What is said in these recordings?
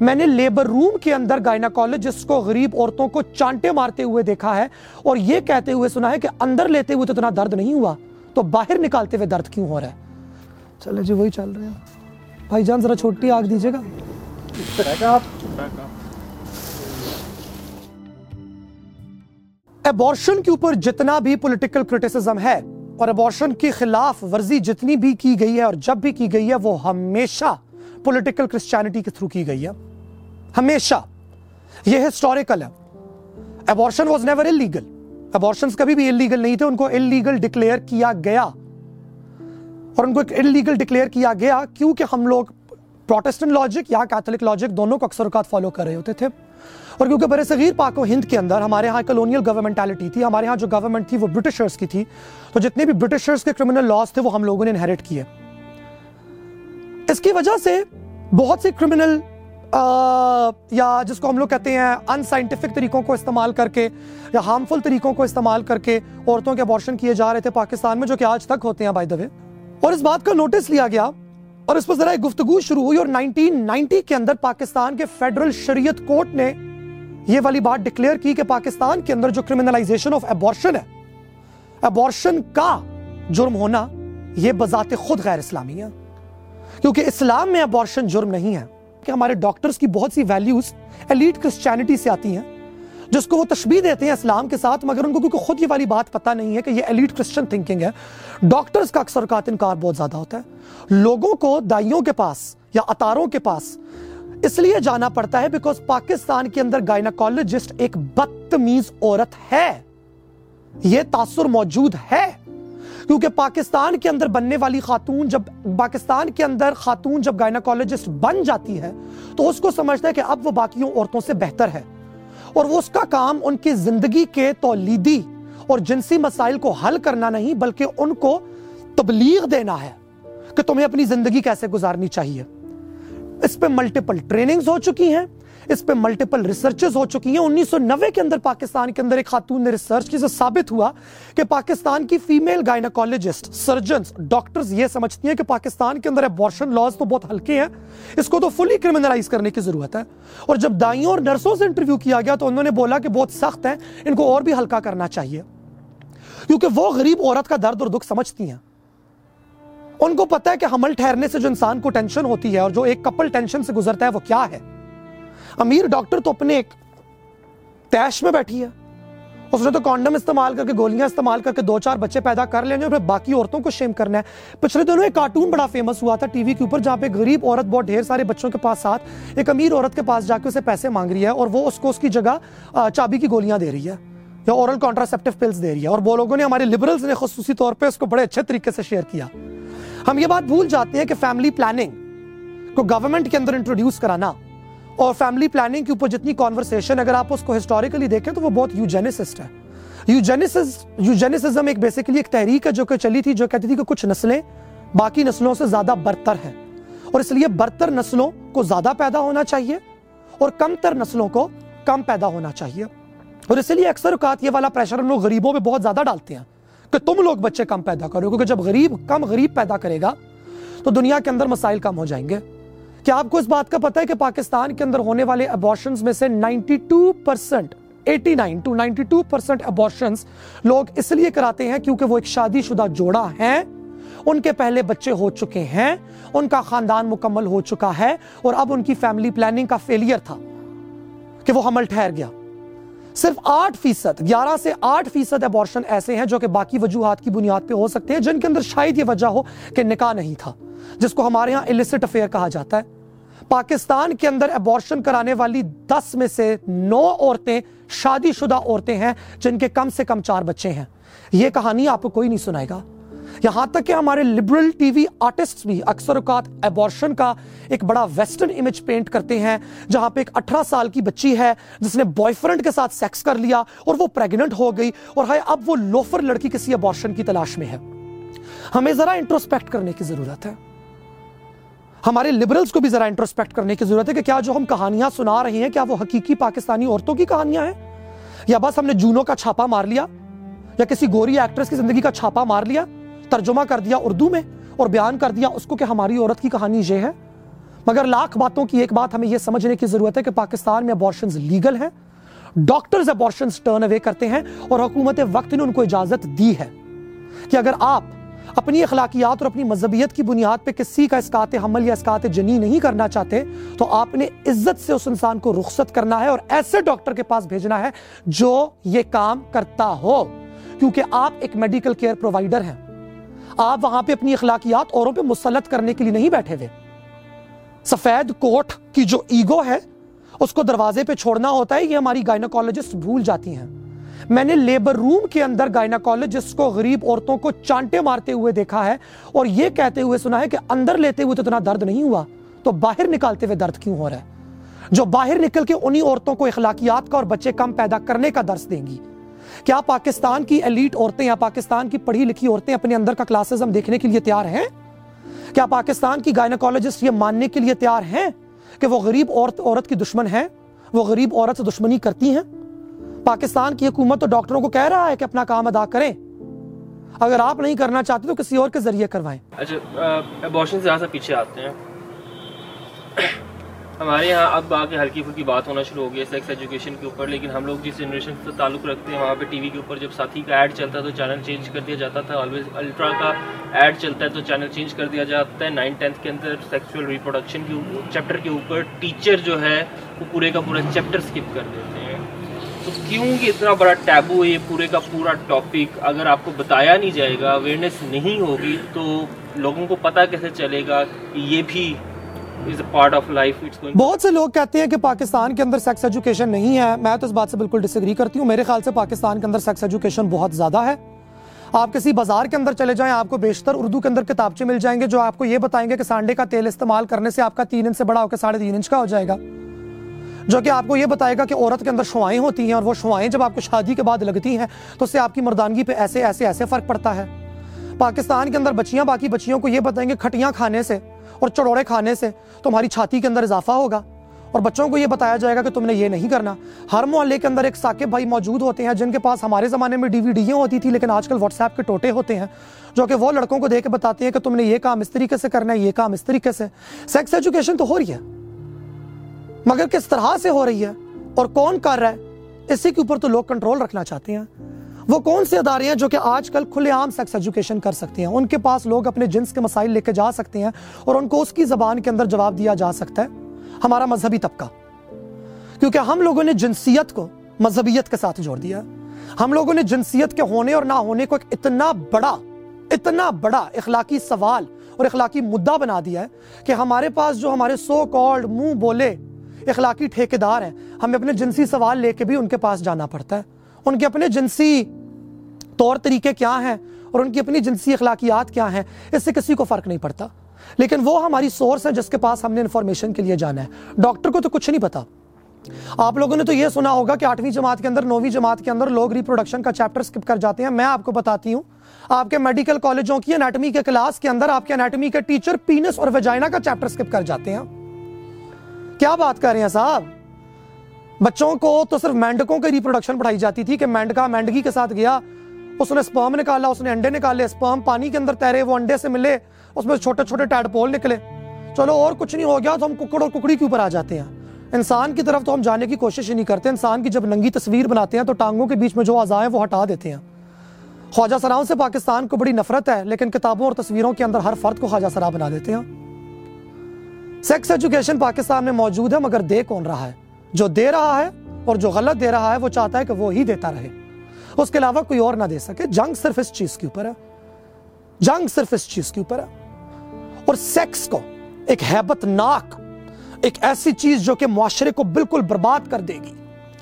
میں نے لیبر روم کے اندر گائناکالوجسٹ کو غریب عورتوں کو چانٹے مارتے ہوئے دیکھا ہے اور یہ کہتے ہوئے سنا ہے کہ اندر لیتے ہوئے تو اتنا درد نہیں ہوا تو باہر نکالتے ہوئے درد کیوں ہو رہا ہے؟ چلے جی وہی چل رہے ہیں بھائی جان ذرا چھوٹی آگ دیجیے گا۔ ایبورشن کے اوپر جتنا بھی پولیٹیکل کرٹیسزم ہے اور ایبورشن کی خلاف ورزی جتنی بھی کی گئی ہے اور جب بھی کی گئی ہے وہ ہمیشہ پولیٹیکل کرسچینٹی کے تھرو کی گئی ہے۔ ہمیشہ، یہ ہسٹوریکل ہے۔ Abortion was never illegal abortions کبھی بھی انلیگل نہیں تھے، ان کو انلیگل ڈکلیئر کیا گیا۔ اور ان کو ایک انلیگل ڈکلیئر کیا گیا کیونکہ ہم لوگ پروٹسٹنٹ لاجک یا کیتھولک لاجک دونوں کو اکثر اوقات فالو کر رہے ہوتے تھے۔ اور کیونکہ برے صغیر پاک و ہند کے اندر ہمارے ہاں کلونیل گورنمنٹالٹی تھی، ہمارے ہاں جو گورنمنٹ تھی وہ برٹشرز کی تھی۔ تو جتنے بھی برٹشرز کے کرمنل لاز تھے وہ ہم لوگوں نے انہیرٹ کیے۔ اس کی وجہ سے بہت سے کرمنل یا جس کو ہم لوگ کہتے ہیں ان سائنٹیفک طریقوں کو استعمال کر کے یا ہارمفل طریقوں کو استعمال کر کے عورتوں کے ابارشن کیے جا رہے تھے پاکستان میں، جو کہ آج تک ہوتے ہیں بائی دوے اور اس بات کا نوٹس لیا گیا اور اس پر ذرا ایک گفتگو شروع ہوئی اور نائنٹین نائنٹی کے اندر پاکستان کے فیڈرل شریعت کورٹ نے یہ والی بات ڈکلیئر کی کہ پاکستان کے اندر جو کرمنلائزیشن آف ایبورشن ہے ایبورشن کا جرم ہونا یہ بذات خود غیر اسلامی ہے۔ کیونکہ اسلام میں ایبورشن جرم نہیں ہے۔ کہ ہمارے ڈاکٹرز کی بہت سی ویلیوز ایلیٹ کرسچینٹی سے آتی ہیں، جس کو وہ تشبیح دیتے ہیں اسلام کے ساتھ، مگر ان کو کیونکہ خود یہ والی بات پتہ نہیں ہے کہ یہ ایلیٹ کرسچن تھنکنگ ہے۔ ڈاکٹرز کا اکثر اوقات انکار بہت زیادہ ہوتا ہے۔ لوگوں کو دائیوں کے پاس یا اتاروں کے پاس اس لیے جانا پڑتا ہے بیکاز پاکستان کے اندر گائناکالوجسٹ ایک بدتمیز عورت ہے۔ یہ تاثر موجود ہے۔ کیونکہ پاکستان کے اندر بننے والی خاتون جب پاکستان کے اندر خاتون جب گائناکالوجسٹ بن جاتی ہے، تو اس کو سمجھتا ہے کہ اب وہ باقیوں عورتوں سے بہتر ہے۔ اور وہ اس کا کام ان کی زندگی کے تولیدی اور جنسی مسائل کو حل کرنا نہیں، بلکہ ان کو تبلیغ دینا ہے کہ تمہیں اپنی زندگی کیسے گزارنی چاہیے۔ اس پہ ملٹیپل ٹریننگز ہو چکی ہیں۔ اس پہ ملٹیپل ریسرچز ہو چکی ہیں۔ انیس سو نوے کے اندر پاکستان کے اندر ایک خاتون نے ریسرچ کی سے ثابت ہوا کہ پاکستان کی فیمیل گائناکالوجسٹ سرجنز ڈاکٹرز یہ سمجھتی ہیں کہ پاکستان کے اندر ایبورشن لاز تو بہت ہلکے ہیں۔ اس کو تو فلی کرمنلائز کرنے کی ضرورت ہے۔ اور جب دائیوں اور نرسوں سے انٹرویو کیا گیا تو انہوں نے بولا کہ بہت سخت ہے ان کو اور بھی ہلکا کرنا چاہیے۔ کیونکہ وہ غریب عورت کا درد اور دکھ سمجھتی ہیں۔ ان کو پتا ہے کہ حمل ٹھہرنے سے جو انسان کو ٹینشن ہوتی ہے اور جو ایک کپل ٹینشن سے گزرتا ہے وہ کیا ہے؟ امیر ڈاکٹر تو اپنے ایک تیش میں بیٹھی ہے۔ اس نے تو کانڈم استعمال کر کے، گولیاں استعمال کر کے دو چار بچے پیدا کر لیں اور پھر باقی عورتوں کو شیم کرنا ہے۔ پچھلے دنوں ایک کارٹون بڑا فیمس ہوا تھا ٹی وی کے اوپر، جہاں پہ غریب عورت بہت ڈھیر سارے بچوں کے پاس ساتھ ایک امیر عورت کے پاس جا کے اسے پیسے مانگ رہی ہے اور وہ اس کو اس کی جگہ چابی کی گولیاں دے رہی ہے یا اورل کانٹراسپٹیو پلز دے رہی ہے۔ اور وہ لوگوں نے ہمارے لبرلز نے خصوصی طور پہ اس کو بڑے اچھے طریقے سے شیئر کیا۔ ہم یہ بات بھول جاتے ہیں کہ فیملی پلاننگ کو گورنمنٹ کے اندر انٹروڈیوس کرانا اور فیملی پلاننگ کے اوپر جتنی کانورسیشن اگر آپ اس کو ہسٹوریکلی دیکھیں تو وہ بہت یوجینسسٹ ہے۔ یوجینسزم ایک بیسیکلی ایک تحریک ہے جو کہ چلی تھی، جو کہتی تھی کہ کچھ نسلیں باقی نسلوں سے زیادہ برتر ہیں۔ اور اس لیے برتر نسلوں کو زیادہ پیدا ہونا چاہیے اور کم تر نسلوں کو کم پیدا ہونا چاہیے۔ اور اس لیے اکثر اوقات یہ والا پریشر ہم لوگ غریبوں پہ بہت زیادہ ڈالتے ہیں کہ تم لوگ بچے کم پیدا کرو، کیونکہ جب غریب، کم غریب پیدا کرے گا تو دنیا کے اندر مسائل کم ہو جائیں گے۔ کیا آپ کو اس بات کا پتہ ہے کہ پاکستان کے اندر ہونے والے ابارشنز میں سے ninety two percent eighty nine to ninety two percent abortions لوگ اس لیے کراتے ہیں کیونکہ وہ ایک شادی شدہ جوڑا ہیں ان کے پہلے بچے ہو چکے ہیں، ان کا خاندان مکمل ہو چکا ہے اور اب ان کی فیملی پلاننگ کا فیلئر تھا کہ وہ حمل ٹھہر گیا۔ صرف آٹھ فیصد، گیارہ سے آٹھ فیصد ایبورشن ایسے ہیں جو کہ باقی وجوہات کی بنیاد پہ ہو سکتے ہیں، جن کے اندر شاید یہ وجہ ہو کہ نکاح نہیں تھا۔ جس کو ہمارے ہاں illicit افیئر کہا جاتا ہے۔ پاکستان کے اندر ایبورشن کرانے والی دس میں سے نو عورتیں شادی شدہ عورتیں ہیں جن کے کم سے کم چار بچے ہیں۔ یہ کہانی آپ کو کوئی نہیں سنائے گا۔ یہاں تک کہ ہمارے لبرل ٹی وی آرٹسٹ بھی اکثر اوقات ایبورشن کا ایک بڑا ویسٹرن امیج پینٹ کرتے ہیں، جہاں پہ ایک اٹھارہ سال کی بچی ہے جس نے بوائے فرینڈ کے ساتھ سیکس کر لیا اور وہ پریگننٹ ہو گئی اور ہائے اب وہ لوفر لڑکی کسی ایبورشن کی تلاش میں ہے۔ ہمیں ذرا انٹروسپیکٹ کرنے کی ضرورت ہے۔ ہمارے لبرلز کو بھی ذرا انٹروسپیکٹ کرنے کی ضرورت ہے کہ کیا جو ہم کہانیاں سنا رہے ہیں، کیا وہ حقیقی پاکستانی عورتوں کی کہانیاں ہیں؟ یا بس ہم نے جونوں کا چھاپا مار لیا؟ یا کسی گوری ایکٹریس کی زندگی کا چھاپا مار لیا؟ ترجمہ کر دیا اردو میں اور بیان کر دیا اس کو کہ ہماری عورت کی کہانی یہ ہے۔ مگر لاکھ باتوں کی ایک بات ہمیں یہ سمجھنے کی ضرورت ہے کہ پاکستان میں ابارشنز لیگل ہیں۔ ڈاکٹرز ابارشنز ٹرن اوے کرتے ہیں اور حکومت وقت نے ان کو اجازت دی ہے کہ اگر آپ اپنی اخلاقیات اور اپنی مذہبیت کی بنیاد پہ کسی کا اسکات حمل یا اسکات جنی نہیں کرنا چاہتے، تو آپ نے عزت سے اس انسان کو رخصت کرنا ہے اور ایسے ڈاکٹر کے پاس بھیجنا ہے جو یہ کام کرتا ہو۔ کیونکہ آپ ایک میڈیکل کیئر پرووائڈر ہیں۔ آپ وہاں پہ اپنی اخلاقیات اوروں پہ مسلط کرنے کے لیے نہیں بیٹھے ہوئے۔ سفید کوٹ کی جو ایگو ہے، اس کو دروازے پہ چھوڑنا ہوتا ہے، یہ ہماری گائنوکالوجسٹ بھول جاتی ہیں۔ میں نے لیبر روم کے اندر گائناکالوجسٹ کو غریب عورتوں کو چانٹے مارتے ہوئے دیکھا ہے اور یہ کہتے ہوئے سنا ہے کہ اندر لیتے ہوئے تو اتنا درد نہیں ہوا، تو باہر نکالتے ہوئے درد کیوں ہو رہا ہے؟ جو باہر نکل کے انہی عورتوں کو اخلاقیات کا اور بچے کم پیدا کرنے کا درس دیں گی۔ کیا پاکستان کی ایلیٹ عورتیں یا پاکستان کی پڑھی لکھی عورتیں اپنے اندر کا کلاسز ہم دیکھنے کے لیے تیار ہیں؟ کیا پاکستان کی گائناکالوجسٹ یہ ماننے کے لیے تیار ہیں کہ وہ غریب عورت عورت کی دشمن ہے وہ غریب عورت سے دشمنی کرتی ہیں؟ پاکستان کی حکومت تو ڈاکٹروں کو کہہ رہا ہے کہ اپنا کام ادا کریں۔ اگر آپ نہیں کرنا چاہتے تو کسی اور کے ذریعے کروائیں۔ اچھا پیچھے آتے ہیں۔ ہمارے یہاں اب آ کے ہلکی پھلکی بات ہونا شروع ہو گیا سیکس ایجوکیشن کے اوپر، لیکن ہم لوگ جس جنریشن سے تعلق رکھتے ہیں، وہاں پہ ٹی وی کے اوپر جب ساتھی کا ایڈ چلتا ہے تو چینل چینج کر دیا جاتا تھا۔ آلویز الٹرا کا ایڈ چلتا ہے تو چینل چینج کر دیا جاتا ہے۔ نائن ٹینتھ کے اندر سیکسول ریپروڈکشن کے چیپٹر کے اوپر ٹیچر جو ہے وہ پورے کا پورا چیپٹر اسکپ کر دیتے ہیں۔ تو کیوں یہ اتنا بڑا ٹیبو ہے، یہ پورے کا پورا ٹاپک اگر آپ کو بتایا نہیں جائے گا اویئرنیس نہیں ہوگی تو لوگوں کو پتا کیسے چلے گا کہ یہ بھی بہت سے لوگ کہتے ہیں کہ پاکستان کے اندر سیکس ایجوکیشن نہیں ہے۔ میں تو اس بات سے بالکل ڈس ایگری کرتی ہوں۔ میرے خیال سے پاکستان کے اندر سیکس ایجوکیشن بہت زیادہ ہے۔ آپ کسی بازار کے اندر چلے جائیں، آپ کو بیشتر اردو کے اندر کتابچے مل جائیں گے جو آپ کو یہ بتائیں گے کہ سانڈے کا تیل استعمال کرنے سے آپ کا تین انچ سے بڑا ہو کے ساڑھے تین انچ کا ہو جائے گا۔ جو کہ آپ کو یہ بتائے گا کہ عورت کے اندر شوائیں ہوتی ہیں اور وہ شوائیں جب آپ کو شادی کے بعد لگتی ہیں تو اس سے آپ کی مردانگی پہ ایسے ایسے ایسے فرق پڑتا ہے۔ پاکستان کے اندر بچیاں، باقی بچیوں کو یہ بتائیں گے کھٹیاں کھانے سے اور چڑوڑے کھانے سے تمہاری چھاتی کے اندر اضافہ ہوگا۔ اور بچوں کو یہ بتایا جائے گا کہ تم نے یہ نہیں کرنا۔ ہر محلے کے اندر ایک ثاقب بھائی موجود ہوتے ہیں جن کے پاس ہمارے زمانے میں ڈی وی ڈیاں ہوتی تھی لیکن آج کل واٹس ایپ کے ٹوٹے ہوتے ہیں، جو کہ وہ لڑکوں کو دے کے بتاتے ہیں کہ تم نے یہ کام اس طریقے سے کرنا ہے، یہ کام اس طریقے سے۔ سیکس ایجوکیشن تو ہو رہی ہے۔ مگر کس طرح سے ہو رہی ہے اور کون کر رہا ہے؟ اسی کے اوپر تو لوگ کنٹرول رکھنا چاہتے ہیں۔ وہ کون سے ادارے ہیں جو کہ آج کل کھلے عام سیکس ایجوکیشن کر سکتے ہیں؟ ان کے پاس لوگ اپنے جنس کے مسائل لے کے جا سکتے ہیں اور ان کو اس کی زبان کے اندر جواب دیا جا سکتا ہے۔ ہمارا مذہبی طبقہ۔ کیونکہ ہم لوگوں نے جنسیت کو مذہبیت کے ساتھ جوڑ دیا ہم لوگوں نے جنسیت کے ہونے اور نہ ہونے کو ایک اتنا بڑا اتنا بڑا اخلاقی سوال اور اخلاقی مدعا بنا دیا ہے کہ ہمارے پاس جو ہمارے سو کالڈ منہ بولے اخلاقی ٹھیکیدار ہیں۔ ہمیں اپنے جنسی سوال لے کے بھی ان کے پاس جانا پڑتا ہے۔ ان کے اپنے جنسی طور طریقے کیا ہیں اور ان کی اپنی جنسی اخلاقیات کیا ہیں، اس سے کسی کو فرق نہیں پڑتا۔ لیکن وہ ہماری سورس ہے جس کے پاس ہم نے انفارمیشن کے لیے جانا ہے۔ ڈاکٹر کو تو کچھ نہیں پتا۔ آپ لوگوں نے تو یہ سنا ہوگا کہ آٹھویں جماعت کے اندر نویں جماعت کے اندر لوگ ریپروڈکشن کا چیپٹر سکپ کر جاتے ہیں۔ میں آپ کو بتاتی ہوں، آپ کے میڈیکل کالجوں کی انیٹمی کے کلاس کے اندر آپ کے انیٹمی کے ٹیچر پینس اور ویجائنا کا چیپٹر سکپ کر جاتے ہیں۔ کیا بات کر رہے ہیں صاحب؟ بچوں کو تو صرف مینڈکوں کی ریپروڈکشن پڑھائی جاتی تھی کہ مینڈکا مینڈگی کے ساتھ گیا، اس نے سپرم نکالا، اس نے انڈے نکالے سپرم پانی کے اندر تیرے، وہ انڈے سے ملے، اس میں چھوٹے چھوٹے ٹیڈ پول نکلے۔ چلو اور کچھ نہیں ہو گیا تو ہم ککڑ اور ککڑی کے اوپر آ جاتے ہیں۔ انسان کی طرف تو ہم جانے کی کوشش ہی نہیں کرتے، انسان کی جب ننگی تصویر بناتے ہیں تو ٹانگوں کے بیچ میں جو اعضاء ہیں وہ ہٹا دیتے ہیں۔ خواجہ سراؤں سے پاکستان کو بڑی نفرت ہے، لیکن کتابوں اور تصویروں کے اندر ہر فرد کو خواجہ سرا بنا دیتے ہیں۔ سیکس ایجوکیشن پاکستان میں موجود ہے، مگر دے کون رہا ہے؟ جو دے رہا ہے اور جو غلط دے رہا ہے، وہ چاہتا ہے کہ وہ ہی دیتا رہے۔ اس کے علاوہ کوئی اور نہ دے سکے۔ جنگ صرف اس چیز کے اوپر ہے۔ جنگ صرف اس چیز کے اوپر ہے۔ اور سیکس کو ایک حیبت ناک ایک ایسی چیز جو کہ معاشرے کو بالکل برباد کر دے گی۔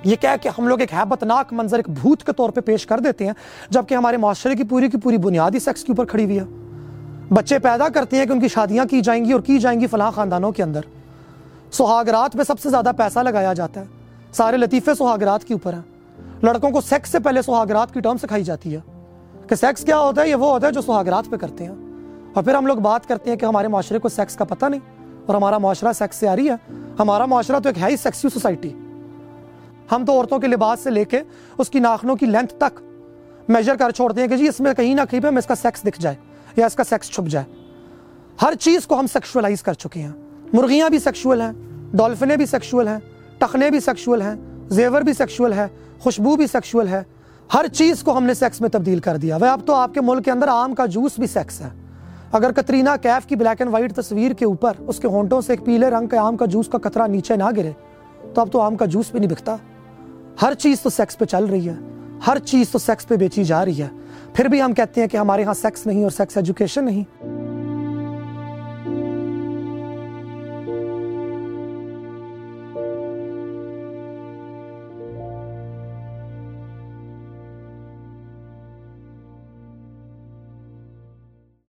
یہ کہہ کہ ہم لوگ ایک حیبت ناک منظر، ایک بھوت کے طور پہ پیش کر دیتے ہیں، جبکہ ہمارے معاشرے کی پوری کی پوری بنیادی سیکس کے اوپر کھڑی ہوئی ہے۔ بچے پیدا کرتے ہیں کہ ان کی شادیاں کی جائیں گی اور کی جائیں گی فلاں خاندانوں کے اندر۔ سہاگرات پہ سب سے زیادہ پیسہ لگایا جاتا ہے۔ سارے لطیفے سہاگرات کے اوپر ہیں۔ لڑکوں کو سیکس سے پہلے سہاگرات کی ٹرم سکھائی جاتی ہے کہ سیکس کیا ہوتا ہے، یہ وہ ہوتا ہے جو سہاگرات پہ کرتے ہیں۔ اور پھر ہم لوگ بات کرتے ہیں کہ ہمارے معاشرے کو سیکس کا پتہ نہیں اور ہمارا معاشرہ سیکس سے آ رہی ہے۔ ہمارا معاشرہ تو ایک ہے ہی سیکسی سوسائٹی ہم تو عورتوں کے لباس سے لے کے اس کی ناخنوں کی لینتھ تک میجر کر چھوڑتے ہیں کہ جی اس میں کہیں نہ کہیں پہ اس کا سیکس دکھ جائے۔ یا اس کا سیکس چھپ جائے۔ ہر چیز کو ہم سیکشولائز کر چکے ہیں۔ مرغیاں بھی سیکشول ہیں ڈولفنیں بھی سیکشول ہیں، ٹخنے بھی سیکشول ہیں، زیور بھی سیکشول ہے، خوشبو بھی سیکشول ہے۔ ہر چیز کو ہم نے سیکس میں تبدیل کر دیا۔ وہ اب تو آپ کے ملک کے اندر آم کا جوس بھی سیکس ہے۔ اگر کترینہ کیف کی بلیک اینڈ وائٹ تصویر کے اوپر اس کے ہونٹوں سے ایک پیلے رنگ کے آم کا جوس کا قطرہ نیچے نہ گرے، تو اب تو آم کا جوس بھی نہیں بکتا۔ ہر چیز تو سیکس پہ چل رہی ہے۔ ہر چیز تو سیکس پہ بیچی جا رہی ہے۔ پھر بھی ہم کہتے ہیں کہ ہمارے ہاں سیکس نہیں اور سیکس ایجوکیشن نہیں۔